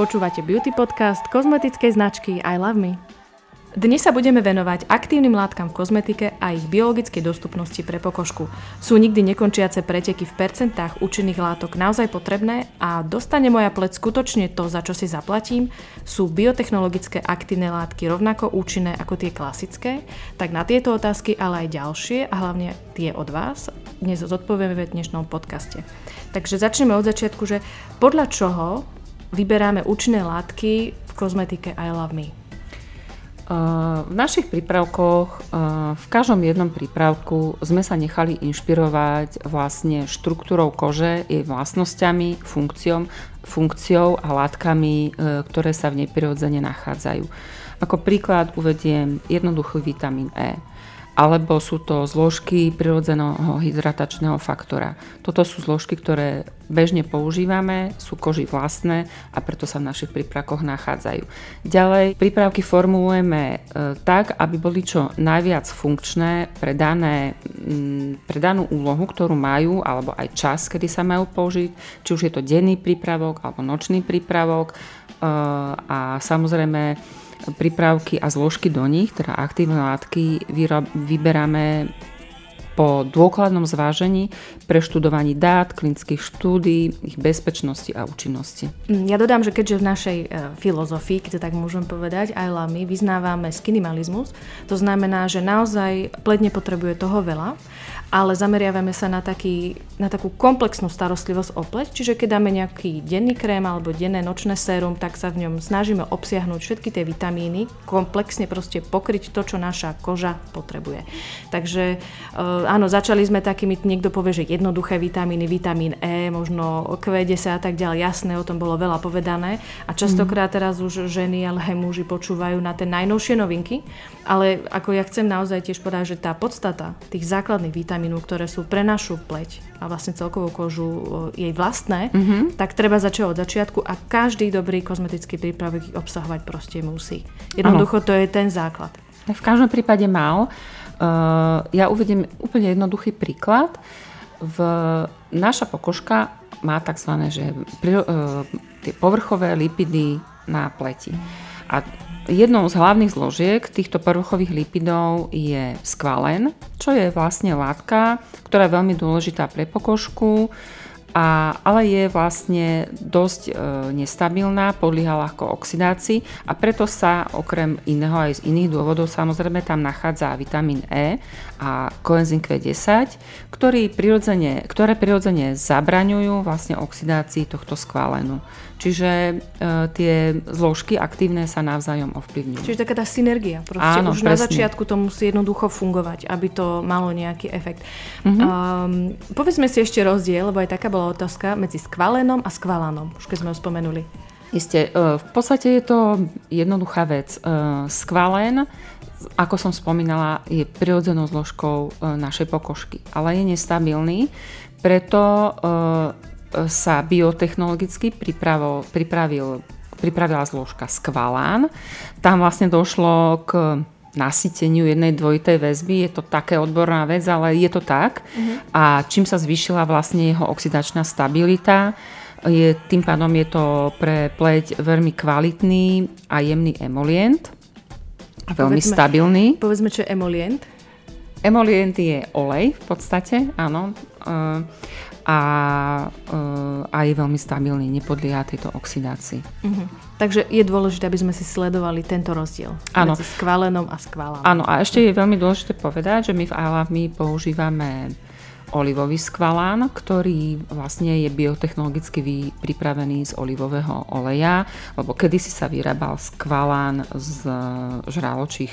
Počúvate beauty podcast kozmetickej značky I Love Me. Dnes sa budeme venovať aktívnym látkam v kozmetike a ich biologickej dostupnosti pre pokožku. Sú nikdy nekončiace preteky v percentách účinných látok naozaj potrebné a dostane moja pleť skutočne to, za čo si zaplatím? Sú biotechnologické aktívne látky rovnako účinné ako tie klasické? Tak na tieto otázky, ale aj ďalšie a hlavne tie od vás dnes zodpovieme v dnešnom podcaste. Takže začneme od začiatku, že podľa čoho vyberáme účinné látky v kozmetike I Love Me? V našich prípravkoch, v každom jednom prípravku sme sa nechali inšpirovať vlastne štruktúrou kože, jej vlastnosťami, funkciou, funkciou a látkami, ktoré sa v nej prirodzene nachádzajú. Ako príklad uvediem jednoduchý vitamín E alebo sú to zložky prirodzeného hydratačného faktora. Toto sú zložky, ktoré bežne používame, sú koži vlastné a preto sa v našich prípravkoch nachádzajú. Ďalej, prípravky formulujeme e, tak, aby boli čo najviac funkčné pre, dané, pre danú úlohu, ktorú majú, alebo aj čas, kedy sa majú použiť, či už je to denný prípravok alebo nočný prípravok. E, a samozrejme, prípravky a zložky do nich, teda aktívne látky, vyberáme po dôkladnom zvážení, preštudovaní dát, klinických štúdí, ich bezpečnosti a účinnosti. Mm, ja dodám, že keďže v našej e, filozofii, keď tak môžem povedať, aj my vyznávame skinimalizmus, to znamená, že naozaj pleť nepotrebuje toho veľa ale zameriavame sa na, taký, na takú komplexnú starostlivosť o pleť, čiže keď dáme nejaký denný krém alebo denné nočné sérum, tak sa v ňom snažíme obsiahnuť všetky tie vitamíny, komplexne proste pokryť to, čo naša koža potrebuje. Takže e, áno, začali sme takými, niekto povie, že jednoduché vitamíny, vitamín E, možno Q10 a tak ďalej, jasné, o tom bolo veľa povedané. A častokrát teraz už ženy, ale aj muži počúvajú na tie najnovšie novinky, ale ako ja chcem naozaj tiež povedať, že tá podstata tých základných vitamín vitamínov, ktoré sú pre našu pleť a vlastne celkovú kožu jej vlastné, mm-hmm. tak treba začať od začiatku a každý dobrý kozmetický prípravok obsahovať proste musí. Jednoducho ano. to je ten základ. V každom prípade mal. Uh, ja uvediem úplne jednoduchý príklad. V, naša pokožka má tzv. Že, uh, tie povrchové lipidy na pleti. A Jednou z hlavných zložiek týchto povrchových lipidov je skvalen, čo je vlastne látka, ktorá je veľmi dôležitá pre pokožku, a, ale je vlastne dosť e, nestabilná, podlieha ľahko oxidácii a preto sa okrem iného aj z iných dôvodov samozrejme tam nachádza vitamín E a koenzym Q10, ktorý prirodzene, ktoré prirodzene zabraňujú vlastne oxidácii tohto skvalenu. Čiže e, tie zložky aktívne sa navzájom ovplyvňujú. Čiže taká tá synergia. Proste Áno, už presne. na začiatku to musí jednoducho fungovať, aby to malo nejaký efekt. Mm-hmm. Um, povedzme si ešte rozdiel, lebo aj taká bola otázka medzi skvalenom a skvalanom, už keď sme ho spomenuli. Isté, e, v podstate je to jednoduchá vec. E, skvalen, ako som spomínala, je prirodzenou zložkou našej pokožky, ale je nestabilný, preto sa biotechnologicky pripravil, pripravil, pripravila zložka skvalán. Tam vlastne došlo k nasyteniu jednej dvojitej väzby. Je to také odborná vec, ale je to tak. Uh-huh. A čím sa zvýšila vlastne jeho oxidačná stabilita, je, tým pádom je to pre pleť veľmi kvalitný a jemný emolient. A veľmi povedzme, stabilný. Povedzme, čo je emolient. Emolient je olej v podstate, áno. A, eh, a je veľmi stabilný, nepodlieha tejto oxidácii. Uh-huh. Takže je dôležité, aby sme si sledovali tento rozdiel ano. medzi skvalenom a skvalánom. Áno, a ešte je veľmi dôležité povedať, že my v my používame olivový skvalán, ktorý vlastne je biotechnologicky pripravený z olivového oleja, lebo kedysi sa vyrábal skvalán z žraločích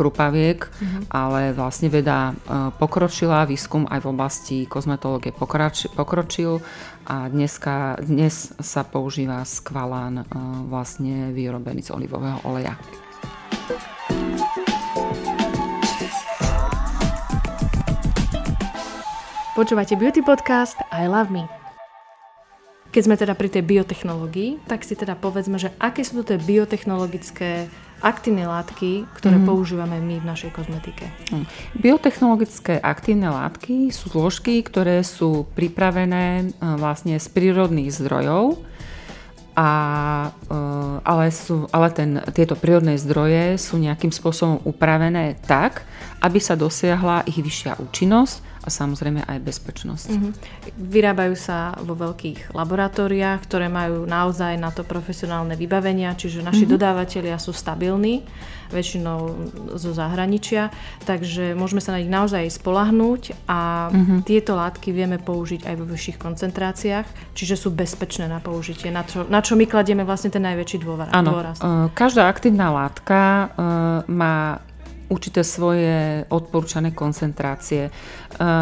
chrupaviek, mm-hmm. ale vlastne veda e, pokročila, výskum aj v oblasti kozmetológie pokročil a dneska, dnes sa používa skvalán e, vlastne vyrobený z olivového oleja. Počúvate Beauty Podcast I Love Me. Keď sme teda pri tej biotechnológii, tak si teda povedzme, že aké sú to tie biotechnologické aktívne látky, ktoré mm-hmm. používame my v našej kozmetike. Hm. Biotechnologické aktívne látky sú zložky, ktoré sú pripravené e, vlastne z prírodných zdrojov a, ale, sú, ale ten, tieto prírodné zdroje sú nejakým spôsobom upravené tak, aby sa dosiahla ich vyššia účinnosť a samozrejme aj bezpečnosť. Mm-hmm. Vyrábajú sa vo veľkých laboratóriách, ktoré majú naozaj na to profesionálne vybavenia, čiže naši mm-hmm. dodávateľia sú stabilní, väčšinou zo zahraničia, takže môžeme sa na nich naozaj spolahnúť a mm-hmm. tieto látky vieme použiť aj vo vyšších koncentráciách, čiže sú bezpečné na použitie, na čo, na čo my kladieme vlastne ten najväčší dôraz. Áno, každá aktívna látka má určité svoje odporúčané koncentrácie. E,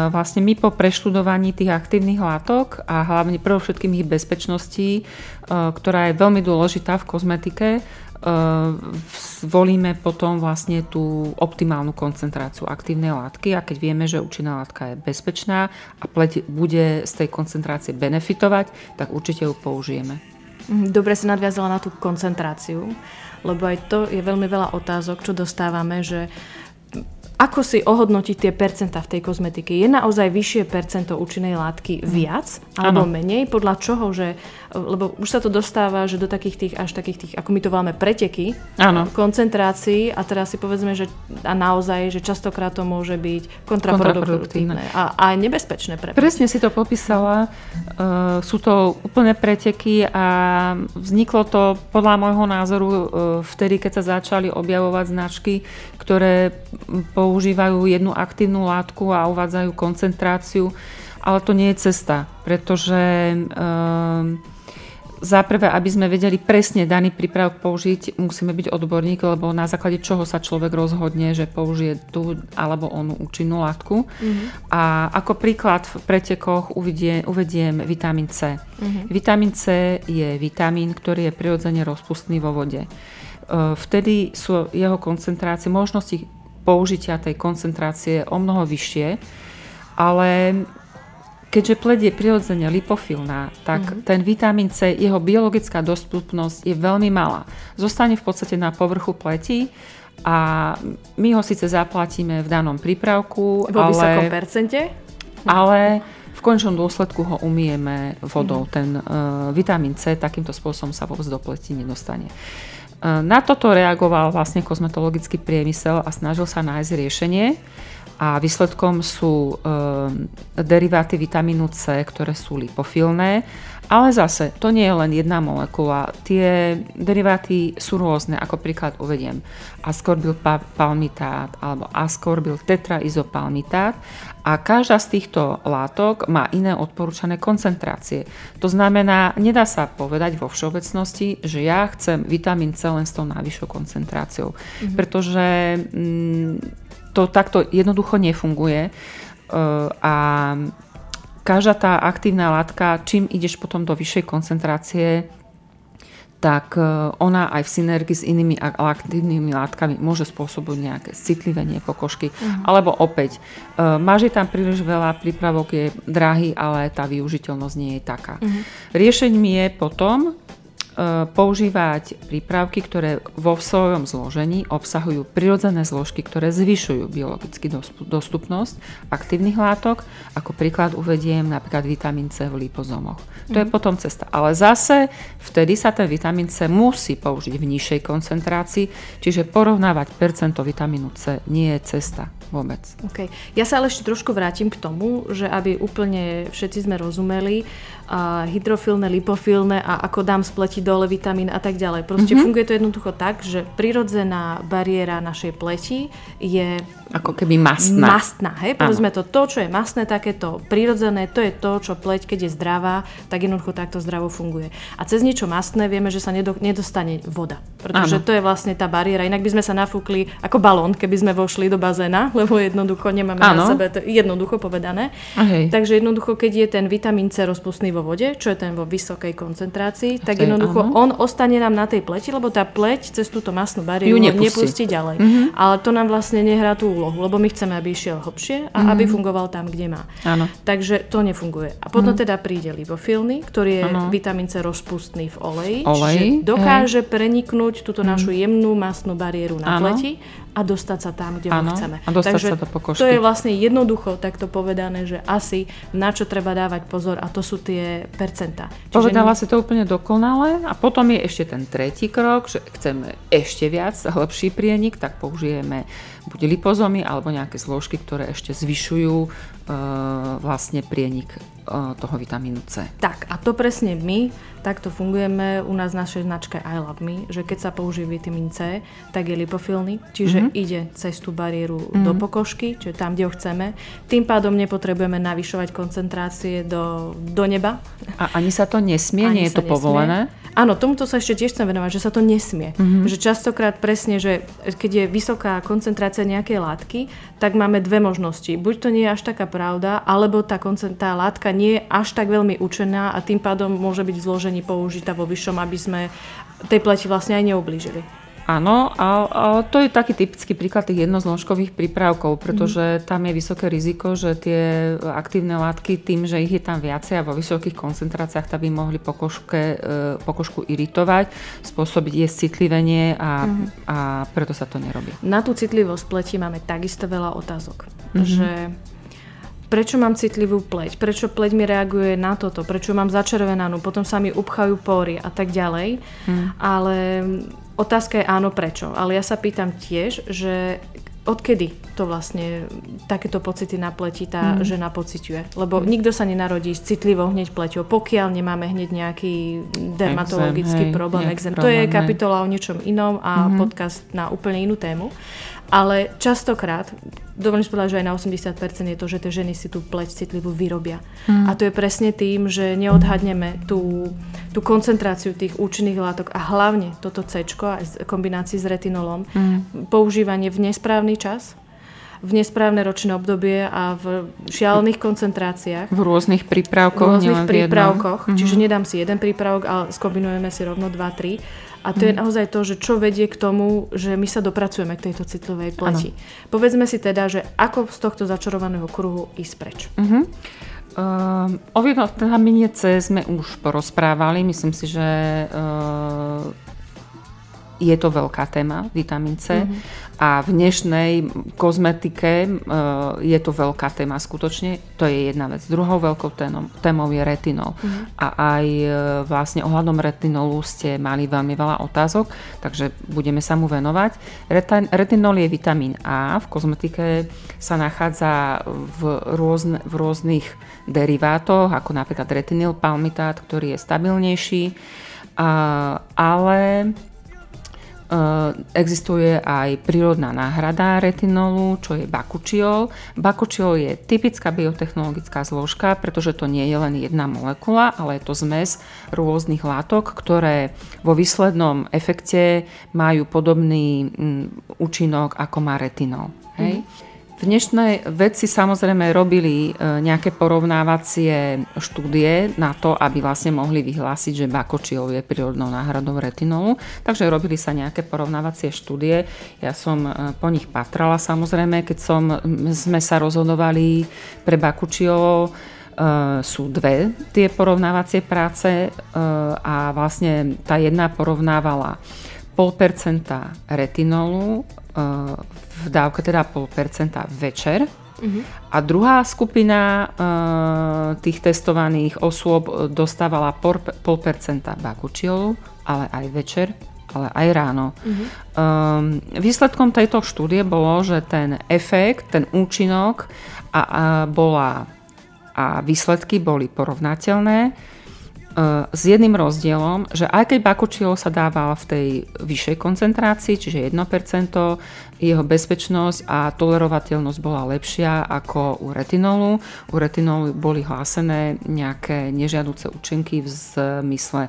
vlastne my po preštudovaní tých aktívnych látok a hlavne všetkým ich bezpečností, e, ktorá je veľmi dôležitá v kozmetike, e, zvolíme potom vlastne tú optimálnu koncentráciu aktívnej látky a keď vieme, že účinná látka je bezpečná a pleť bude z tej koncentrácie benefitovať, tak určite ju použijeme. Mhm, dobre si nadviazala na tú koncentráciu lebo aj to je veľmi veľa otázok, čo dostávame, že ako si ohodnotiť tie percentá v tej kozmetike? Je naozaj vyššie percento účinnej látky viac alebo ano. menej? Podľa čoho? Že lebo už sa to dostáva, že do takých tých, až takých tých, ako my to voláme, preteky, Áno. koncentrácií a teraz si povedzme, že a naozaj, že častokrát to môže byť kontraproduktívne a, a nebezpečné pre Presne si to popísala. Uh, sú to úplne preteky a vzniklo to podľa môjho názoru uh, vtedy, keď sa začali objavovať značky, ktoré používajú jednu aktívnu látku a uvádzajú koncentráciu, ale to nie je cesta, pretože uh, za prvé, aby sme vedeli presne daný prípravok použiť, musíme byť odborník, lebo na základe čoho sa človek rozhodne, že použije tú alebo onú účinnú látku. Mm-hmm. A ako príklad v pretekoch uvedie, uvediem vitamín C. Mm-hmm. Vitamín C je vitamín, ktorý je prirodzene rozpustný vo vode. E, vtedy sú jeho koncentrácie, možnosti použitia tej koncentrácie o mnoho vyššie, ale Keďže pleť je prirodzene lipofilná, tak mm-hmm. ten vitamín C, jeho biologická dostupnosť je veľmi malá. Zostane v podstate na povrchu pleti a my ho síce zaplatíme v danom prípravku. Vo ale, vysokom percente? Ale v končnom dôsledku ho umieme vodou. Mm-hmm. Ten uh, vitamín C takýmto spôsobom sa vôbec do pleti nedostane. Uh, na toto reagoval vlastne kozmetologický priemysel a snažil sa nájsť riešenie. A výsledkom sú e, deriváty vitamínu C, ktoré sú lipofilné, ale zase to nie je len jedna molekula. Tie deriváty sú rôzne, ako príklad uvediem. Askorbyl palmitát alebo askorbyl tetraizopalmitát a každá z týchto látok má iné odporúčané koncentrácie. To znamená, nedá sa povedať vo všeobecnosti, že ja chcem vitamín C len s tou najvyššou koncentráciou, mm-hmm. pretože mm, to takto jednoducho nefunguje. E, a každá tá aktívna látka, čím ideš potom do vyššej koncentrácie, tak e, ona aj v synergii s inými aktívnymi látkami môže spôsobiť nejaké citlivenie pokožky. Uh-huh. Alebo opäť, e, máš je tam príliš veľa, prípravok je drahý, ale tá využiteľnosť nie je taká. Uh-huh. Riešením je potom používať prípravky, ktoré vo svojom zložení obsahujú prirodzené zložky, ktoré zvyšujú biologickú dostupnosť aktívnych látok. Ako príklad uvediem napríklad vitamín C v lipozomoch. To je mhm. potom cesta. Ale zase vtedy sa ten vitamín C musí použiť v nižšej koncentrácii, čiže porovnávať percento vitamínu C nie je cesta vôbec. Okay. Ja sa ale ešte trošku vrátim k tomu, že aby úplne všetci sme rozumeli, a hydrofilné, lipofilné a ako dám spletiť dole vitamín a tak ďalej. Proste mm-hmm. funguje to jednoducho tak, že prirodzená bariéra našej pleti je ako keby mastná. Mastná, hej? Povedzme to, to, čo je mastné, takéto prirodzené, to je to, čo pleť, keď je zdravá, tak jednoducho takto zdravo funguje. A cez niečo mastné vieme, že sa nedostane voda. Pretože ano. to je vlastne tá bariéra. Inak by sme sa nafúkli ako balón, keby sme vošli do bazéna, lebo jednoducho nemáme ano. na sebe, to jednoducho povedané. Ahej. Takže jednoducho, keď je ten vitamín C rozpustný vo vode, čo je ten vo vysokej koncentrácii, tak jednoducho ano. on ostane nám na tej pleti, lebo tá pleť cez túto masnú bariéru nepustí. nepustí ďalej. Mm-hmm. Ale to nám vlastne nehrá tú úlohu, lebo my chceme, aby išiel hlbšie a mm-hmm. aby fungoval tam, kde má. Áno. Takže to nefunguje. A potom mm-hmm. teda príde libofilný, ktorý je ano. vitamín C rozpustný v oleji, Olej, čiže dokáže hej. preniknúť túto mm-hmm. našu jemnú masnú bariéru na ano. pleti a dostať sa tam, kde ano, ho chceme. A dostať Takže sa do pokožky. to je vlastne jednoducho takto povedané, že asi na čo treba dávať pozor a to sú tie percentá. Povedala si to úplne dokonale a potom je ešte ten tretí krok, že chceme ešte viac, hlbší prienik, tak použijeme buď lipozomy alebo nejaké zložky, ktoré ešte zvyšujú e, vlastne prienik e, toho vitamínu C. Tak a to presne my takto fungujeme u nás v našej značke I Love Me, že keď sa použije vitamín C, tak je lipofilný, čiže mm-hmm. ide cez tú bariéru mm-hmm. do pokožky, čiže tam, kde ho chceme. Tým pádom nepotrebujeme navyšovať koncentrácie do, do neba. A ani sa to nesmie? Ani nie je to nesmie. povolené? Áno, tomuto sa ešte tiež chcem venovať, že sa to nesmie. Mm-hmm. Že častokrát presne, že keď je vysoká koncentrácia nejakej látky, tak máme dve možnosti. Buď to nie je až taká pravda, alebo tá, tá látka nie je až tak veľmi učená a tým pádom môže byť v zložení použitá vo vyššom, aby sme tej pleti vlastne aj neublížili. Áno, a, a to je taký typický príklad tých jednozložkových prípravkov, pretože mm. tam je vysoké riziko, že tie aktívne látky tým, že ich je tam viacej a vo vysokých koncentráciách, tak by mohli pokožke, pokožku iritovať, spôsobiť jej citlivenie a, mm. a preto sa to nerobí. Na tú citlivosť pleti máme takisto veľa otázok. Mm-hmm. Že prečo mám citlivú pleť, prečo pleť mi reaguje na toto, prečo mám začervenanú, potom sa mi upchajú pory a tak ďalej. Mm. Ale Otázka je áno, prečo. Ale ja sa pýtam tiež, že odkedy to vlastne takéto pocity na pleti tá mm. žena pociťuje. Lebo mm. nikto sa nenarodí s citlivou hneď pleťou, pokiaľ nemáme hneď nejaký dermatologický exem, problém, exem. To je kapitola o niečom inom a mm-hmm. podcast na úplne inú tému. Ale častokrát, dovolím si povedať, že aj na 80% je to, že tie ženy si tú pleť citlivú vyrobia. Mm. A to je presne tým, že neodhadneme tú, tú koncentráciu tých účinných látok a hlavne toto C v kombinácii s retinolom, mm. používanie v nesprávny čas, v nesprávne ročné obdobie a v šialených koncentráciách. V rôznych prípravkoch. V rôznych prípravkoch. Mm-hmm. Čiže nedám si jeden prípravok, ale skombinujeme si rovno dva, tri. A to mm. je mhm. naozaj to, že čo vedie k tomu, že my sa dopracujeme k tejto citlivej pleti. Ano. Povedzme si teda, že ako z tohto začarovaného kruhu ísť preč. Mm-hmm. Uh, o vitamíne C sme už porozprávali. Myslím si, že uh, je to veľká téma, vitamín C. Mm-hmm. A v dnešnej kozmetike e, je to veľká téma skutočne. To je jedna vec. Druhou veľkou témou, témou je retinol. Mm-hmm. A aj e, vlastne ohľadom retinolu ste mali veľmi veľa otázok, takže budeme sa mu venovať. Retinol je vitamín A. V kozmetike sa nachádza v, rôzne, v rôznych derivátoch, ako napríklad retinil palmitát, ktorý je stabilnejší. A, ale existuje aj prírodná náhrada retinolu, čo je bakučiol. Bakučiol je typická biotechnologická zložka, pretože to nie je len jedna molekula, ale je to zmes rôznych látok, ktoré vo výslednom efekte majú podobný mm, účinok ako má retinol. Hej? Mm. V dnešnej vedci samozrejme robili e, nejaké porovnávacie štúdie na to, aby vlastne mohli vyhlásiť, že bakočiol je prírodnou náhradou retinolu. Takže robili sa nejaké porovnávacie štúdie. Ja som e, po nich patrala samozrejme, keď som, sme sa rozhodovali pre bakučiol e, sú dve tie porovnávacie práce a vlastne tá jedna porovnávala 0,5% retinolu v dávke teda 0,5% večer. Uh-huh. A druhá skupina uh, tých testovaných osôb dostávala 0,5% bakučiolu, ale aj večer, ale aj ráno. Uh-huh. Um, výsledkom tejto štúdie bolo, že ten efekt, ten účinok a, a, bola, a výsledky boli porovnateľné s jedným rozdielom, že aj keď bakučiol sa dával v tej vyššej koncentrácii, čiže 1%, jeho bezpečnosť a tolerovateľnosť bola lepšia ako u retinolu. U retinolu boli hlásené nejaké nežiaduce účinky v zmysle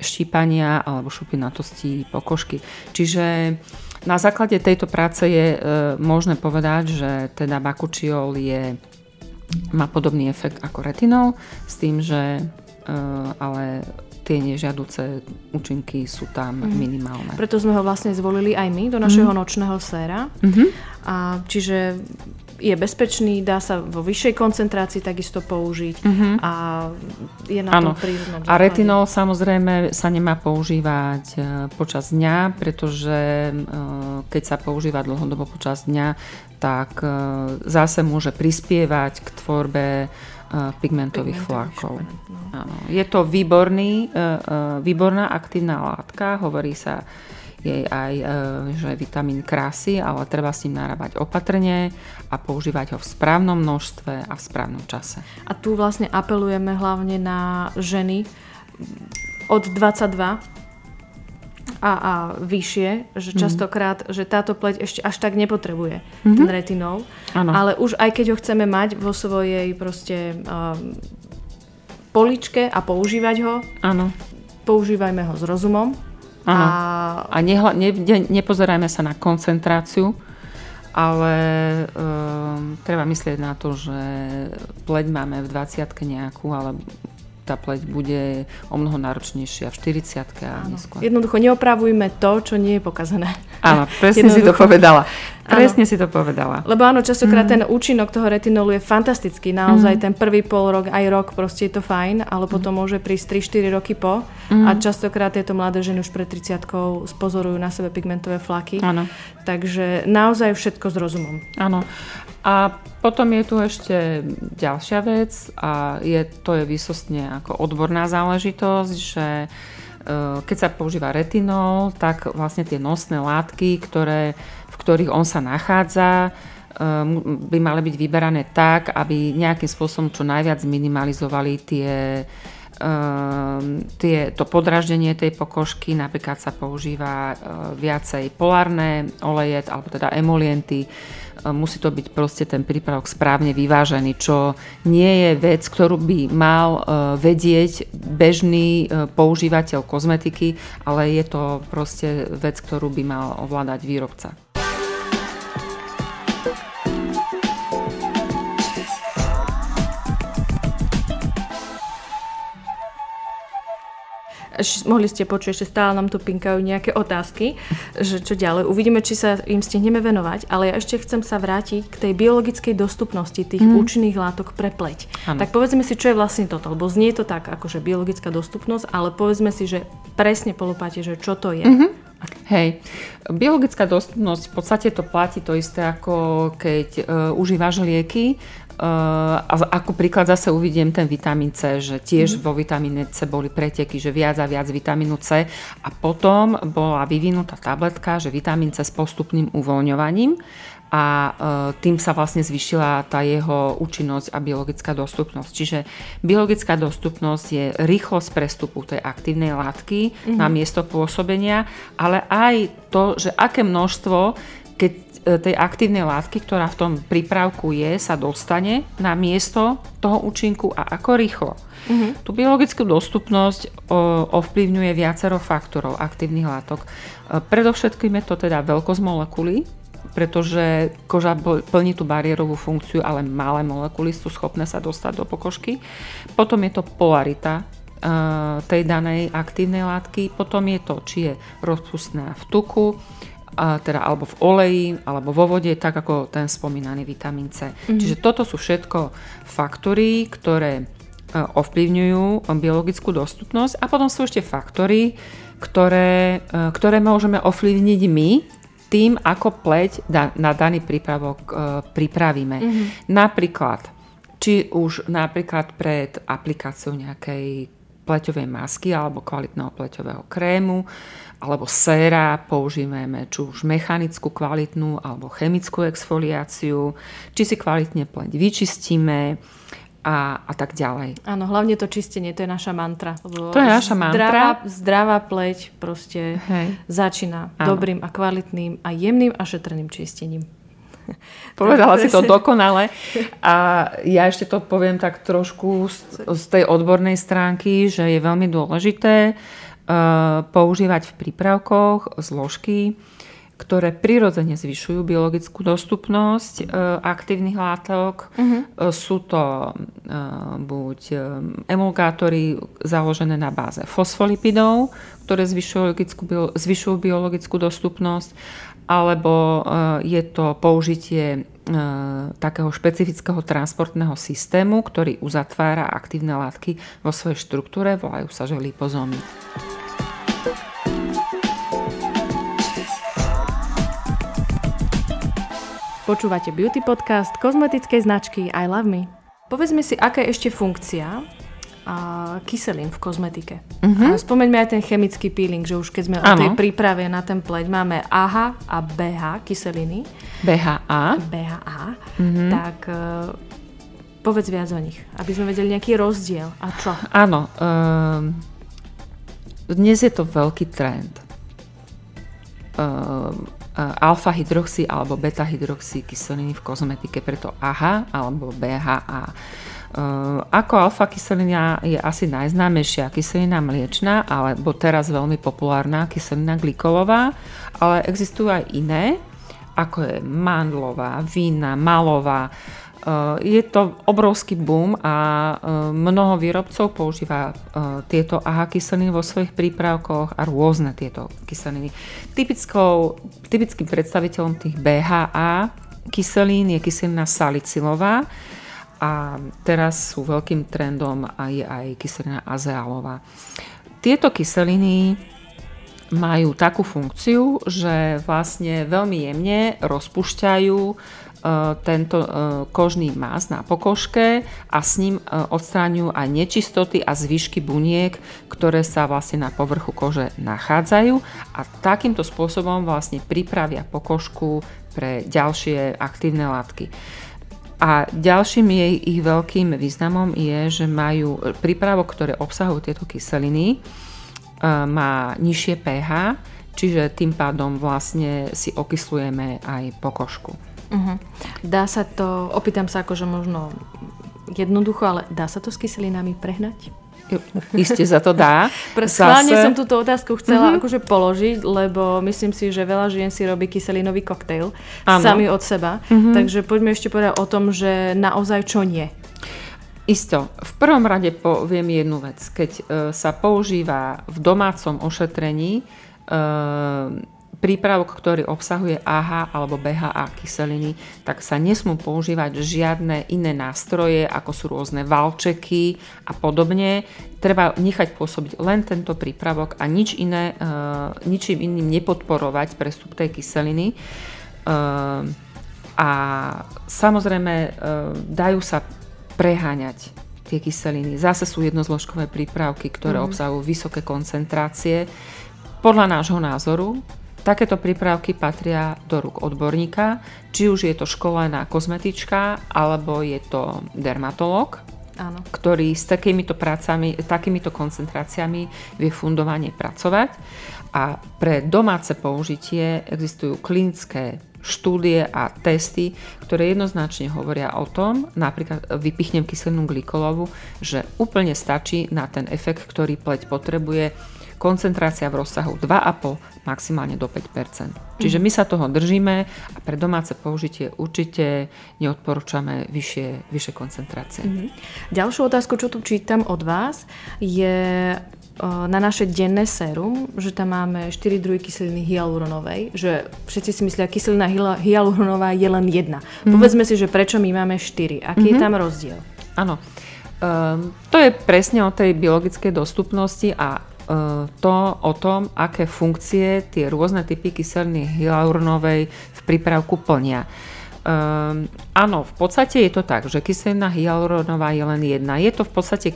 štípania alebo šupinatosti pokožky. Čiže na základe tejto práce je e, možné povedať, že teda bakučiol je má podobný efekt ako retinol, s tým, že ale tie nežiaduce účinky sú tam mm. minimálne. Preto sme ho vlastne zvolili aj my do našeho mm. nočného séra. Mm-hmm. A čiže je bezpečný, dá sa vo vyššej koncentrácii takisto použiť mm-hmm. a je na ano. tom prírodnom A retinol samozrejme sa nemá používať e, počas dňa, pretože e, keď sa používa dlhodobo počas dňa, tak e, zase môže prispievať k tvorbe pigmentových flakov. No. Je to výborný, výborná aktívna látka, hovorí sa jej aj e, že vitamín krásy, ale treba s ním narábať opatrne a používať ho v správnom množstve a v správnom čase. A tu vlastne apelujeme hlavne na ženy od 22 a, a vyššie, že mhm. častokrát, že táto pleť ešte až tak nepotrebuje mm-hmm. ten retinol. Ano. Ale už aj keď ho chceme mať vo svojej proste um, poličke a používať ho, ano. používajme ho s rozumom. A, a nehla, ne, ne, nepozerajme sa na koncentráciu, ale um, treba myslieť na to, že pleť máme v 20 nejakú, ale tá pleť bude o mnoho náročnejšia v 40 a neskôr. Jednoducho neopravujme to, čo nie je pokazané. Áno, presne si to povedala. Presne áno. si to povedala. Lebo áno, častokrát mm. ten účinok toho retinolu je fantastický. Naozaj mm. ten prvý pol rok, aj rok, proste je to fajn, ale potom mm. môže prísť 3-4 roky po. Mm. A častokrát tieto mladé ženy už pred 30 spozorujú na sebe pigmentové flaky. Áno. Takže naozaj všetko s rozumom. Áno. A potom je tu ešte ďalšia vec a je, to je výsostne ako odborná záležitosť, že e, keď sa používa retinol, tak vlastne tie nosné látky, ktoré, v ktorých on sa nachádza, e, by mali byť vyberané tak, aby nejakým spôsobom čo najviac minimalizovali tie, tie, to podraždenie tej pokožky, napríklad sa používa e, viacej polárne oleje, alebo teda emolienty, musí to byť proste ten prípravok správne vyvážený, čo nie je vec, ktorú by mal e, vedieť bežný e, používateľ kozmetiky, ale je to proste vec, ktorú by mal ovládať výrobca. Mohli ste počuť, ešte stále nám tu pinkajú nejaké otázky, že čo ďalej. Uvidíme, či sa im stihneme venovať, ale ja ešte chcem sa vrátiť k tej biologickej dostupnosti tých mm. účinných látok pre pleť. Ano. Tak povedzme si, čo je vlastne toto, lebo znie to tak, akože biologická dostupnosť, ale povedzme si, že presne polopáte, že čo to je. Mm-hmm. Hej, biologická dostupnosť, v podstate to platí to isté, ako keď uh, užívaš lieky, a ako príklad zase uvidím ten vitamín C, že tiež mm. vo vitamíne C boli preteky, že viac a viac vitamínu C a potom bola vyvinutá tabletka, že vitamín C s postupným uvoľňovaním a uh, tým sa vlastne zvyšila tá jeho účinnosť a biologická dostupnosť. Čiže biologická dostupnosť je rýchlosť prestupu tej aktívnej látky mm-hmm. na miesto pôsobenia, ale aj to, že aké množstvo keď tej aktívnej látky, ktorá v tom prípravku je, sa dostane na miesto toho účinku a ako rýchlo. Uh-huh. Tú biologickú dostupnosť o, ovplyvňuje viacero faktorov aktívnych látok. E, predovšetkým je to teda veľkosť molekuly, pretože koža plní tú bariérovú funkciu, ale malé molekuly sú schopné sa dostať do pokožky. Potom je to polarita e, tej danej aktívnej látky, potom je to, či je rozpustná v tuku, a teda alebo v oleji, alebo vo vode, tak ako ten spomínaný vitamín C. Mm-hmm. Čiže toto sú všetko faktory, ktoré e, ovplyvňujú biologickú dostupnosť a potom sú ešte faktory, ktoré, e, ktoré môžeme ovplyvniť my tým, ako pleť na daný prípravok e, pripravíme. Mm-hmm. Napríklad, či už napríklad pred aplikáciou nejakej pleťovej masky alebo kvalitného pleťového krému, alebo séra, používame či už mechanickú kvalitnú alebo chemickú exfoliáciu, či si kvalitne pleť vyčistíme a, a tak ďalej. Áno, hlavne to čistenie, to je naša mantra. To je naša mantra. Zdravá, zdravá pleť proste Hej. začína Áno. dobrým a kvalitným a jemným a šetrným čistením. Povedala si to dokonale. A ja ešte to poviem tak trošku z, z tej odbornej stránky, že je veľmi dôležité, používať v prípravkoch zložky, ktoré prirodzene zvyšujú biologickú dostupnosť e, aktívnych látok. Uh-huh. Sú to e, buď e, emulgátory založené na báze fosfolipidov, ktoré zvyšujú, zvyšujú biologickú dostupnosť, alebo je to použitie takého špecifického transportného systému, ktorý uzatvára aktívne látky vo svojej štruktúre, volajú sa že lipozómy. Počúvate beauty podcast kozmetickej značky I Love Me. Povedzme si, aká je ešte funkcia a kyselín v kozmetike. Uh-huh. A spomeňme aj ten chemický peeling, že už keď sme ano. o tej príprave na ten pleť máme AH a BH kyseliny. BHA. BHA. Uh-huh. Tak uh, povedz viac o nich, aby sme vedeli nejaký rozdiel. A čo? Áno. Uh, dnes je to veľký trend. Uh, alfa-hydroxy alebo beta-hydroxy kyseliny v kozmetike, preto AHA alebo BHA. Ako alfa kyselina je asi najznámejšia kyselina mliečná, alebo teraz veľmi populárna kyselina glikolová, ale existujú aj iné, ako je mandlová, vína, malová, Eh, je to obrovský boom a eh, mnoho výrobcov používa eh, tieto AHA kyseliny vo svojich prípravkoch a rôzne tieto kyseliny. Typickou, typickým predstaviteľom tých BHA kyselín je kyselina salicylová a teraz sú veľkým trendom a je aj kyselina azeálová. Tieto kyseliny majú takú funkciu, že vlastne veľmi jemne rozpušťajú E, tento e, kožný más na pokožke a s ním e, odstráňujú aj nečistoty a zvyšky buniek, ktoré sa vlastne na povrchu kože nachádzajú a takýmto spôsobom vlastne pripravia pokožku pre ďalšie aktívne látky. A ďalším jej ich veľkým významom je, že majú prípravok, ktoré obsahujú tieto kyseliny, má nižšie pH, čiže tým pádom vlastne si okyslujeme aj pokožku. Uh-huh. Dá sa to, opýtam sa akože možno jednoducho, ale dá sa to s kyselinami prehnať? Isté sa to dá. Schválne som túto otázku chcela uh-huh. akože položiť, lebo myslím si, že veľa žien si robí kyselinový koktejl ano. sami od seba. Uh-huh. Takže poďme ešte povedať o tom, že naozaj čo nie. Isto. V prvom rade poviem jednu vec. Keď e, sa používa v domácom ošetrení e, prípravok, ktorý obsahuje AHA alebo BHA kyseliny, tak sa nesmú používať žiadne iné nástroje, ako sú rôzne valčeky a podobne. Treba nechať pôsobiť len tento prípravok a nič iné, uh, ničím iným nepodporovať prestup tej kyseliny. Uh, a samozrejme uh, dajú sa preháňať tie kyseliny. Zase sú jednozložkové prípravky, ktoré mm. obsahujú vysoké koncentrácie. Podľa nášho názoru Takéto prípravky patria do rúk odborníka, či už je to školená kozmetička, alebo je to dermatolog, Áno. ktorý s takýmito prácami, takýmito koncentráciami vie fundovane pracovať. A pre domáce použitie existujú klinické štúdie a testy, ktoré jednoznačne hovoria o tom, napríklad vypichnem kyselinu glykolovu, že úplne stačí na ten efekt, ktorý pleť potrebuje koncentrácia v rozsahu 2,5 maximálne do 5% Čiže my sa toho držíme a pre domáce použitie určite neodporúčame vyššie, vyššie koncentrácie. Mm-hmm. Ďalšiu otázku, čo tu čítam od vás, je na naše denné sérum, že tam máme 4 druhy kyseliny hyaluronovej, že všetci si myslia, kyselina hyaluronová je len jedna. Mm-hmm. Povedzme si, že prečo my máme 4. Aký mm-hmm. je mhm. tam rozdiel? Áno. Um, to je presne o tej biologickej dostupnosti a E, to o tom, aké funkcie tie rôzne typy kyseliny hyaluronovej v prípravku plnia. Um, áno, v podstate je to tak, že kyselina hyaluronová je len jedna. Je to v podstate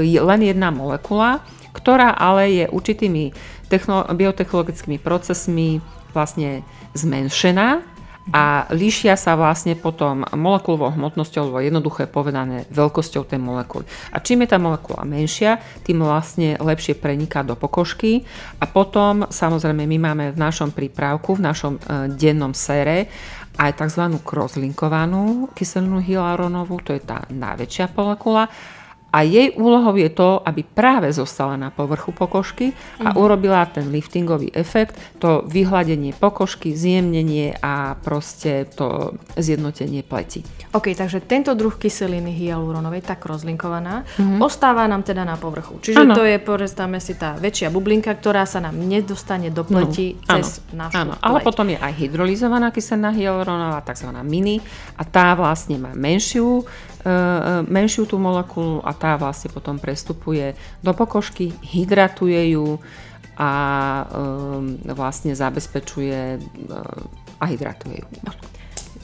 e, len jedna molekula, ktorá ale je určitými technolo- biotechnologickými procesmi vlastne zmenšená a líšia sa vlastne potom molekulovou hmotnosťou, alebo jednoduché povedané veľkosťou tej molekuly. A čím je tá molekula menšia, tým vlastne lepšie preniká do pokožky a potom samozrejme my máme v našom prípravku, v našom e, dennom sére aj tzv. crosslinkovanú kyselinu hyaluronovú, to je tá najväčšia molekula a jej úlohou je to, aby práve zostala na povrchu pokožky a mm. urobila ten liftingový efekt, to vyhladenie pokožky, zjemnenie a proste to zjednotenie pleti. OK, takže tento druh kyseliny hyaluronovej, tak rozlinkovaná, mm-hmm. ostáva nám teda na povrchu. Čiže ano. to je, predstavme si, tá väčšia bublinka, ktorá sa nám nedostane do pleti no, cez ano, našu Áno, ale potom je aj hydrolizovaná kyselina hyaluronová, tzv. mini, a tá vlastne má menšiu menšiu tú molekulu a tá vlastne potom prestupuje do pokožky, hydratuje ju a e, vlastne zabezpečuje a hydratuje ju.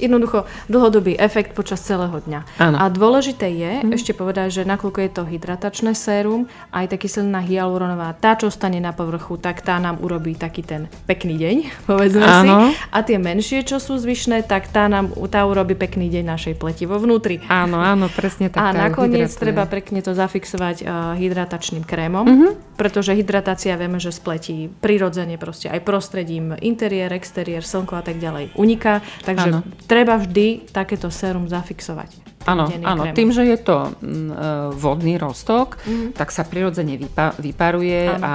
Jednoducho dlhodobý efekt počas celého dňa. Áno. A dôležité je mm. ešte povedať, že nakoľko je to hydratačné sérum, aj tá kyselina hyaluronová, tá, čo stane na povrchu, tak tá nám urobí taký ten pekný deň, povedzme Áno. si. A tie menšie, čo sú zvyšné, tak tá nám tá urobí pekný deň našej pleti vo vnútri. Áno, áno, presne tak. A nakoniec hydratuje. treba pekne to zafixovať uh, hydratačným krémom, mm-hmm. pretože hydratácia vieme, že spletí prirodzene proste aj prostredím interiér, exteriér, slnko a tak ďalej uniká. Takže áno treba vždy takéto sérum zafixovať. Áno, áno. Tým, že je to mm, e, vodný rostok, mm. tak sa prirodzene vypa- vyparuje áno. a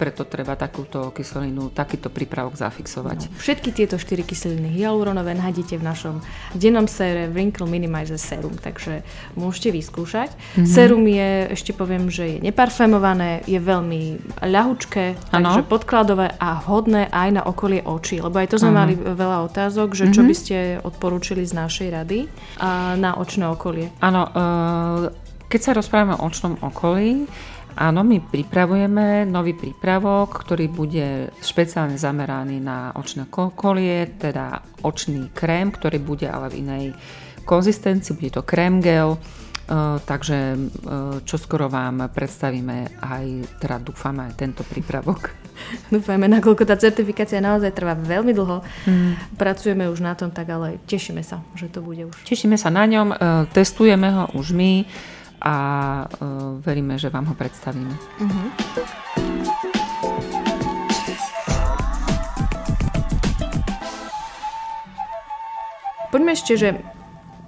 preto treba takúto kyselinu, takýto prípravok zafixovať. No. Všetky tieto štyri kyseliny hyaluronové nájdete v našom dennom sére Wrinkle Minimizer Serum, takže môžete vyskúšať. Mm-hmm. Serum je, ešte poviem, že je neparfémované, je veľmi ľahučké, takže podkladové a hodné aj na okolie očí, lebo aj to sme mm-hmm. mali veľa otázok, že čo mm-hmm. by ste odporúčili z našej rady a na očné očné okolie. Áno, eh, keď sa rozprávame o očnom okolí, Áno, my pripravujeme nový prípravok, ktorý bude špeciálne zameraný na očné okolie, teda očný krém, ktorý bude ale v inej konzistencii, bude to krém gel, takže uh, čoskoro vám predstavíme aj, teda dúfame aj tento prípravok. Dúfajme, nakoľko tá certifikácia naozaj trvá veľmi dlho. Mm. Pracujeme už na tom, tak ale tešíme sa, že to bude už. Tešíme sa na ňom, uh, testujeme ho už my a veríme, že vám ho predstavíme. Mm-hmm. Poďme ešte, že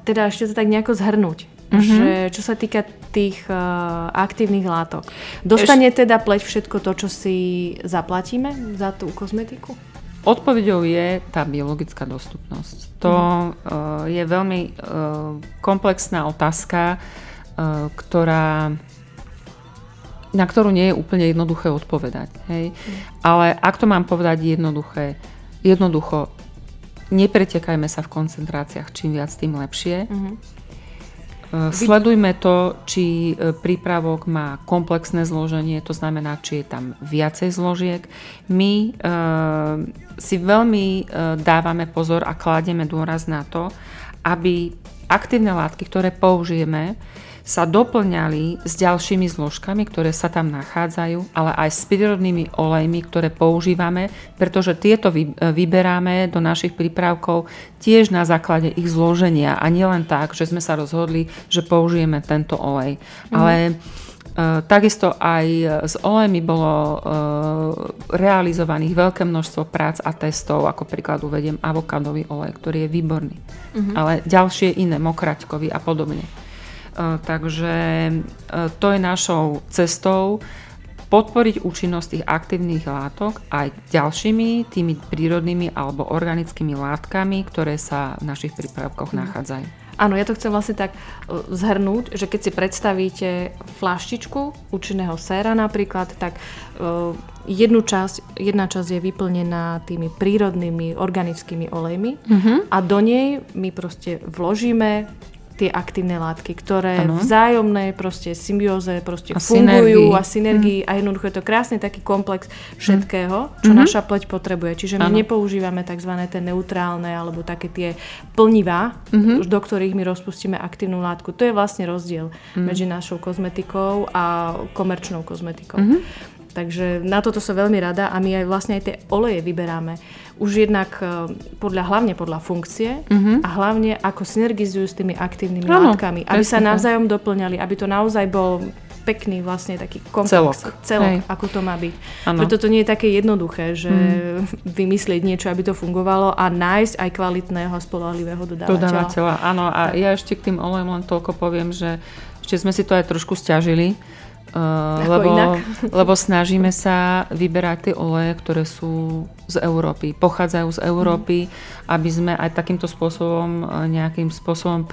teda ešte to tak nejako zhrnúť mm-hmm. že čo sa týka tých uh, aktívnych látok. Dostane Eš... teda pleť všetko to, čo si zaplatíme za tú kozmetiku? Odpovedou je tá biologická dostupnosť. To mm. uh, je veľmi uh, komplexná otázka, uh, ktorá na ktorú nie je úplne jednoduché odpovedať. Hej? Mm. Ale ak to mám povedať jednoduché, jednoducho, nepretekajme sa v koncentráciách, čím viac, tým lepšie. Mm-hmm. Sledujme to, či e, prípravok má komplexné zloženie, to znamená, či je tam viacej zložiek. My e, si veľmi e, dávame pozor a kladieme dôraz na to, aby aktívne látky, ktoré použijeme, sa doplňali s ďalšími zložkami, ktoré sa tam nachádzajú, ale aj s prírodnými olejmi, ktoré používame, pretože tieto vyberáme do našich prípravkov tiež na základe ich zloženia a nielen tak, že sme sa rozhodli, že použijeme tento olej. Mm. Ale Uh, takisto aj s olejmi bolo realizovaných veľké množstvo prác a testov, ako príklad uvediem avokádový olej, ktorý je výborný. Mm-hmm. Ale ďalšie iné, mokraťkový a podobne. Eh, takže eh, to je našou cestou podporiť účinnosť tých aktívnych látok aj ďalšími tými prírodnými alebo organickými látkami, ktoré sa v našich prípravkoch mm. nachádzajú. Áno, ja to chcem vlastne tak eh, zhrnúť, že keď si predstavíte flaštičku účinného séra napríklad, tak jednu časť, jedna časť je vyplnená tými prírodnými organickými olejmi uh-huh. a do nej my proste vložíme tie aktívne látky, ktoré ano. vzájomnej proste symbióze proste a fungujú synergii. a synergii mm. a jednoducho je to krásny taký komplex všetkého, čo mm-hmm. naša pleť potrebuje. Čiže my ano. nepoužívame tzv. tie neutrálne alebo také tie plnivá, mm-hmm. do ktorých my rozpustíme aktívnu látku. To je vlastne rozdiel mm. medzi našou kozmetikou a komerčnou kozmetikou. Mm-hmm. Takže na toto som veľmi rada a my aj vlastne aj tie oleje vyberáme už jednak e, podľa, hlavne podľa funkcie uh-huh. a hlavne ako synergizujú s tými aktívnymi ano, látkami, aby sa navzájom doplňali, aby to naozaj bol pekný vlastne taký komplex, celok, celok ako to má byť. Ano. Preto to nie je také jednoduché, že mm. vymyslieť niečo, aby to fungovalo a nájsť aj kvalitného spolahlivého dodávateľa. Dodávateľa, áno. A tak. ja ešte k tým olejom len toľko poviem, že ešte sme si to aj trošku stiažili, Uh, lebo, lebo snažíme sa vyberať tie oleje, ktoré sú z Európy, pochádzajú z Európy, mm. aby sme aj takýmto spôsobom nejakým spôsobom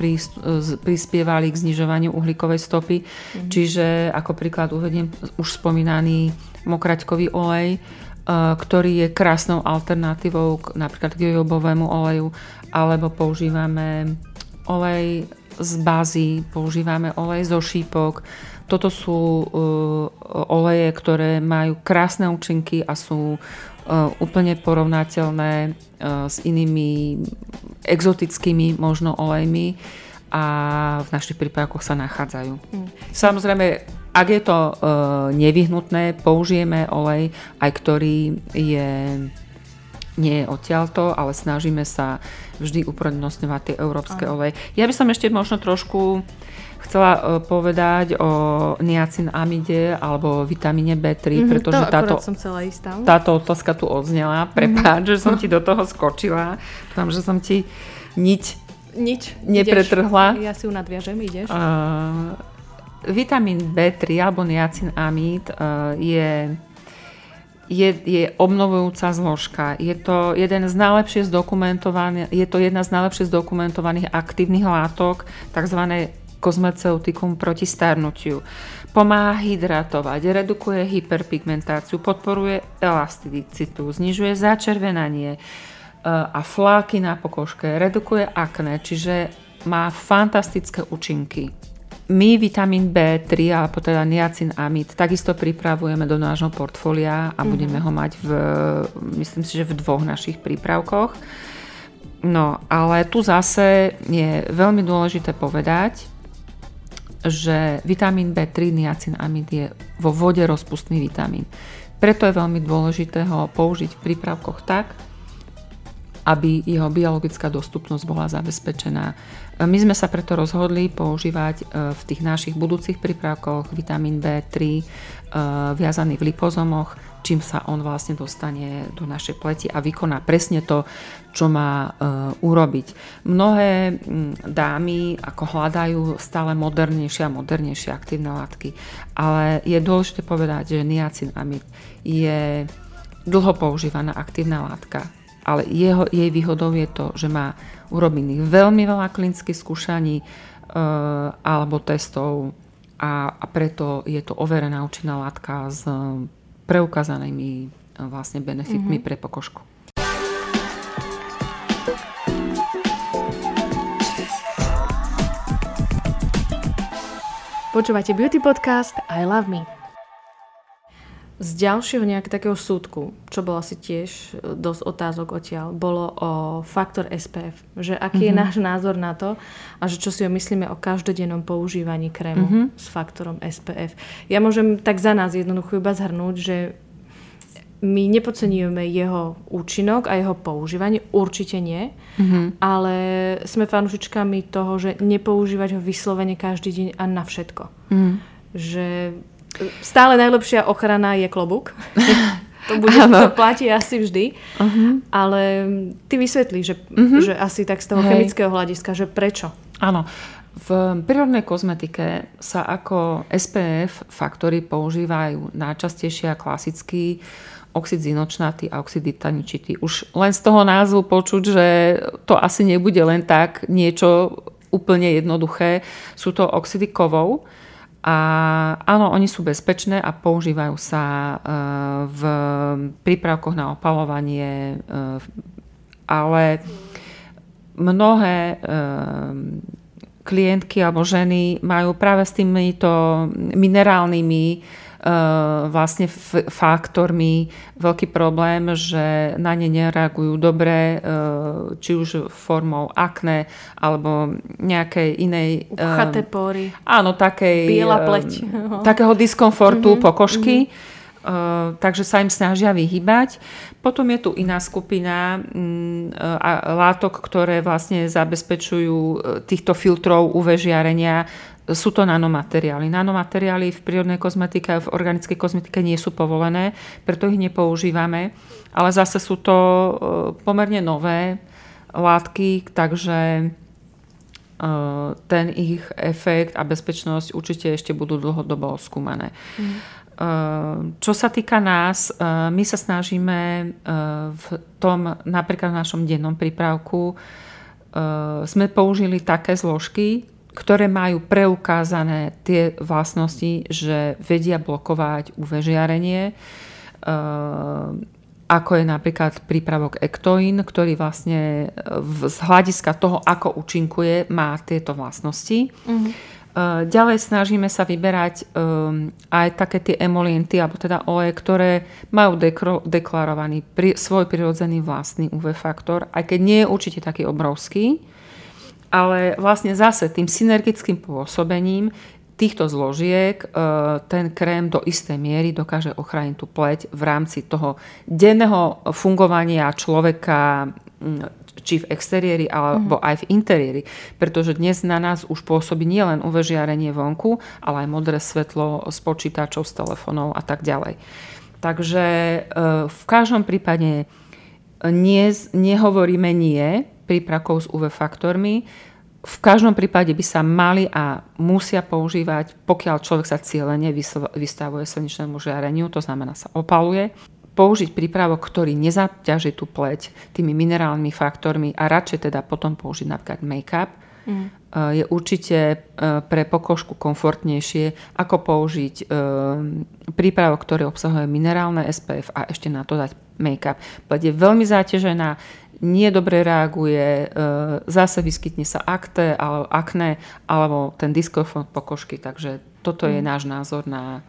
prispievali k znižovaniu uhlíkovej stopy. Mm. Čiže ako príklad uvediem už spomínaný mokraťkový olej, uh, ktorý je krásnou alternatívou k, napríklad k jojobovému oleju, alebo používame olej z bázy, používame olej zo šípok, toto sú uh, oleje, ktoré majú krásne účinky a sú uh, úplne porovnateľné uh, s inými exotickými možno olejmi a v našich prípravkoch sa nachádzajú. Mm. Samozrejme, ak je to uh, nevyhnutné, použijeme olej, aj ktorý je nie je odtiaľto, ale snažíme sa vždy uprednostňovať tie európske oleje. Ja by som ešte možno trošku chcela uh, povedať o niacinamide alebo vitamíne B3, mm-hmm, pretože to táto, som ísť tam. táto otázka tu odznela. Prepáč, mm-hmm. že som ti do toho skočila. Dúfam, že som ti niť nič nepretrhla. Ideš. Ja si ju nadviažem, ideš. Uh, vitamín B3 alebo niacinamid uh, je je, je obnovujúca zložka. Je to, jeden z najlepšie zdokumentovaných, je to jedna z najlepšie zdokumentovaných aktívnych látok, tzv kozmeceutikum proti starnutiu. Pomáha hydratovať, redukuje hyperpigmentáciu, podporuje elasticitu, znižuje začervenanie e, a fláky na pokožke, redukuje akné, čiže má fantastické účinky. My vitamín B3 alebo teda niacinamid takisto pripravujeme do nášho portfólia a mm-hmm. budeme ho mať v, myslím si, že v dvoch našich prípravkoch. No, ale tu zase je veľmi dôležité povedať, že vitamín B3 niacinamid je vo vode rozpustný vitamín. Preto je veľmi dôležité ho použiť v prípravkoch tak, aby jeho biologická dostupnosť bola zabezpečená. My sme sa preto rozhodli používať e, v tých našich budúcich prípravkoch vitamín B3 e, viazaný v lipozomoch, čím sa on vlastne dostane do našej pleti a vykoná presne to, čo má e, urobiť. Mnohé dámy ako hľadajú stále modernejšie a modernejšie aktívne látky, ale je dôležité povedať, že niacinamid je dlho používaná aktívna látka, ale jeho, jej výhodou je to, že má urobených veľmi veľa klinických skúšaní e, alebo testov a, a preto je to overená účinná látka s preukázanými eh, vlastne benefitmi mm-hmm. pre pokožku. Počúvate Beauty Podcast I Love Me. Z ďalšieho nejakého takého súdku, čo bolo asi tiež eh, dosť otázok odtiaľ, bolo o faktor SPF. Že aký mm-hmm. je mhm. náš názor na to a že čo si ho myslíme o každodennom používaní krému mm-hmm. s faktorom SPF. Ja môžem tak za nás jednoducho iba zhrnúť, že my nepodceňujeme jeho účinok a jeho používanie, určite nie, mm-hmm. ale sme fanúšičkami toho, že nepoužívať ho vyslovene každý deň a na všetko. Mm. Že stále najlepšia ochrana je klobúk. to, bude, to platí asi vždy. Uh-huh. Ale ty vysvetlíš, že, uh-huh. že asi tak z toho Hej. chemického hľadiska, že prečo? Áno. V prírodnej kozmetike sa ako SPF faktory používajú najčastejšie a klasicky oxid zinočnatý a oxid titaničitý. Už len z toho názvu počuť, že to asi nebude len tak niečo úplne jednoduché. Sú to oxidy kovov a áno, oni sú bezpečné a používajú sa e, v prípravkoch na opalovanie, e, ale mnohé e, klientky alebo ženy majú práve s týmito minerálnymi Eh, vlastne faktormi veľký problém, že na ne nereagujú dobre, eh, či už formou akné alebo nejakej inej... Uchaté pory. Áno, takej... Biela pleť. Takého diskomfortu mm-hmm, pokožky. Mm-hmm. Uh, takže sa im snažia vyhybať. Potom je tu iná skupina um, látok, ktoré vlastne zabezpečujú týchto filtrov UV žiarenia sú to nanomateriály. Nanomateriály v prírodnej kozmetike a v organickej kozmetike nie sú povolené, preto ich nepoužívame, ale zase sú to e, pomerne nové látky, takže e, ten ich efekt a bezpečnosť určite ešte budú dlhodobo skúmané. Mm. Čo sa týka nás, my sa snažíme v tom, napríklad v našom dennom prípravku, sme použili také zložky, ktoré majú preukázané tie vlastnosti, že vedia blokovať UV žiarenie, ako je napríklad prípravok Ektoin, ktorý vlastne z hľadiska toho, ako účinkuje, má tieto vlastnosti. Mm-hmm. Ďalej snažíme sa vyberať um, aj také tie emolienty, alebo teda oleje, ktoré majú dekro, deklarovaný pri, svoj prirodzený vlastný UV faktor, aj keď nie je určite taký obrovský, ale vlastne zase tým synergickým pôsobením týchto zložiek e, ten krém do istej miery dokáže ochrániť tú pleť v rámci toho denného fungovania človeka či v exteriéri alebo mm. aj v interiéri. Pretože dnes na nás už pôsobí nielen UV žiarenie vonku, ale aj modré svetlo z počítačov, z telefónov a tak ďalej. Takže e, v každom prípade nie, nehovoríme nie prípravkov s UV faktormi, v každom prípade by sa mali a musia používať, pokiaľ človek sa cieľene vystavuje slnečnému žiareniu, to znamená sa opaluje, použiť prípravok, ktorý nezaťaží tú pleť tými minerálnymi faktormi a radšej teda potom použiť napríklad make-up, mm. je určite e, pre pokožku komfortnejšie, ako použiť e, prípravok, ktorý obsahuje minerálne SPF a ešte na to dať make-up. Pleť je veľmi záťažená, nie dobre reaguje, e, zase vyskytne sa akte, alebo akné, alebo ten diskomfort pokožky. Takže toto je mm. náš názor na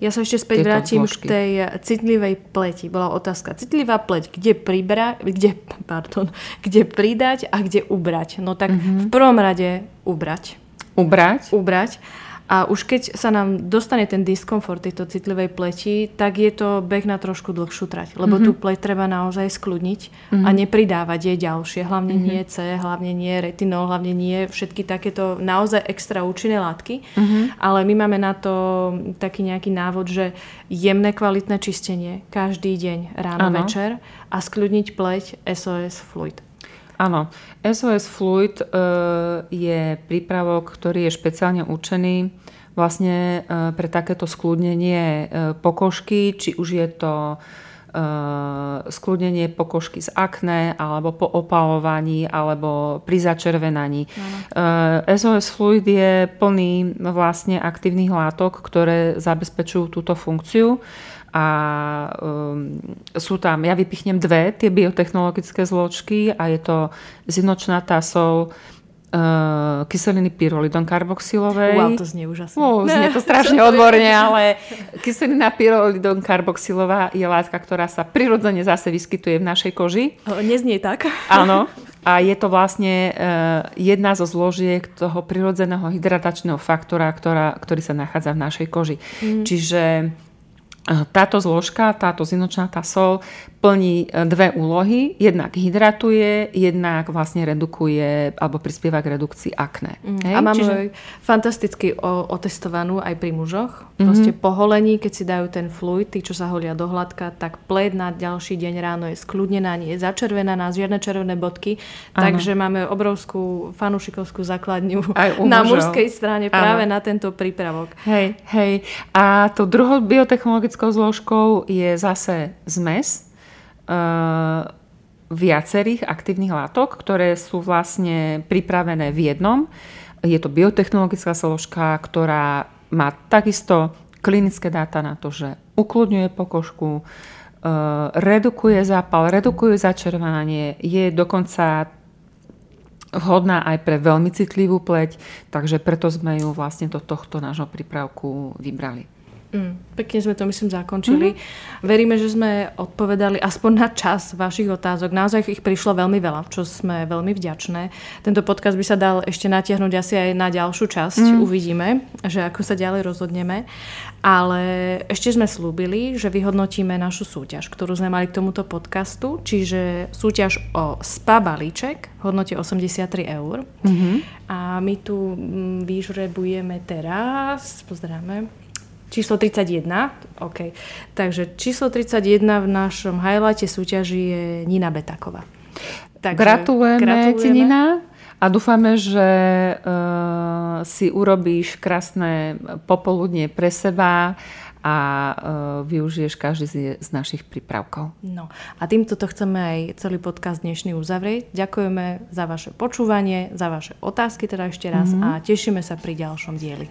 ja sa ešte späť vrátim k tej citlivej pleti. Bola otázka. Citlivá pleť, kde, pribra, kde, pardon, kde pridať a kde ubrať? No tak mm-hmm. v prvom rade ubrať. Ubrať? Ubrať. A už keď sa nám dostane ten diskomfort tejto citlivej pleti, tak je to beh na trošku dlhšiu trať. Lebo mm-hmm. tú pleť treba naozaj skľudniť mm-hmm. a nepridávať jej ďalšie. Hlavne mm-hmm. nie C, hlavne nie retinol, hlavne nie všetky takéto naozaj extra účinné látky. Mm-hmm. Ale my máme na to taký nejaký návod, že jemné kvalitné čistenie každý deň ráno, ano. večer a skľudniť pleť SOS Fluid. Áno, SOS Fluid e, je prípravok, ktorý je špeciálne určený vlastne e, pre takéto skľudnenie e, pokožky, či už je to skľudnenie pokožky z akné, alebo po opalovaní, alebo pri začervenaní. Ano. SOS Fluid je plný vlastne aktívnych látok, ktoré zabezpečujú túto funkciu a um, sú tam, ja vypichnem dve tie biotechnologické zložky a je to zinočnatá sol, uh, kyseliny pyrolidon karboxylovej. Wow, to znie úžasne. Uh, znie to strašne odborne, ale kyselina pyrolidon karboxylová je látka, ktorá sa prirodzene zase vyskytuje v našej koži. Neznie tak. Áno. A je to vlastne uh, jedna zo zložiek toho prirodzeného hydratačného faktora, ktorá, ktorý sa nachádza v našej koži. Mm. Čiže táto zložka, táto zinočnatá sol plní e, dve úlohy. Jednak hydratuje, jednak vlastne redukuje alebo prispieva k redukcii akné. Mm. Hej? A máme Čiže... fantasticky o, otestovanú aj pri mužoch. Mm-hmm. Proste po holení, keď si dajú ten fluid, tí, čo sa holia do hladka, tak pled na ďalší deň ráno je skľudnená, nie je začervená, žiadne červené bodky. Ano. Takže máme obrovskú fanušikovskú základňu na mužskej strane ano. práve na tento prípravok. Hej, hej. A to druhou biotechnologickou zložkou je zase zmes Eh, viacerých aktívnych látok, ktoré sú vlastne pripravené v jednom. Je to biotechnologická zložka, ktorá má takisto klinické dáta na to, že ukludňuje pokožku, eh, redukuje zápal, redukuje začervanie, je dokonca vhodná aj pre veľmi citlivú pleť, takže preto sme ju vlastne do tohto nášho prípravku vybrali. Mm, pekne sme to, myslím, zakončili. Mm-hmm. Veríme, že sme odpovedali aspoň na čas vašich otázok. Naozaj ich prišlo veľmi veľa, čo sme veľmi vďačné. Tento podcast by sa dal ešte natiahnuť asi aj na ďalšiu časť. Mm. Uvidíme, že ako sa ďalej rozhodneme. Ale ešte sme slúbili, že vyhodnotíme našu súťaž, ktorú sme mali k tomuto podcastu, čiže súťaž o spa balíček v hodnote 83 eur. Mm-hmm. A my tu mm, vyžrebujeme teraz, pozrieme, Číslo 31, OK. Takže číslo 31 v našom highlighte súťaži je Nina Betaková. Takže gratulujeme, gratulujeme ti Nina. A dúfame, že uh, si urobíš krásne popoludnie pre seba a uh, využiješ každý z, z našich prípravkov. No a týmto to chceme aj celý podcast dnešný uzavrieť. Ďakujeme za vaše počúvanie, za vaše otázky teda ešte raz mm-hmm. a tešíme sa pri ďalšom dieli.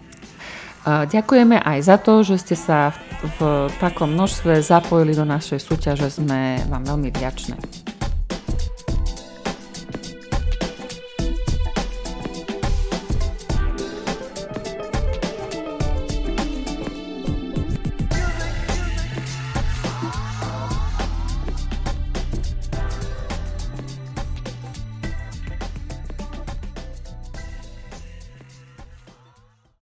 Ďakujeme aj za to, že ste sa v, v takom množstve zapojili do našej súťaže. Sme vám veľmi vďačné.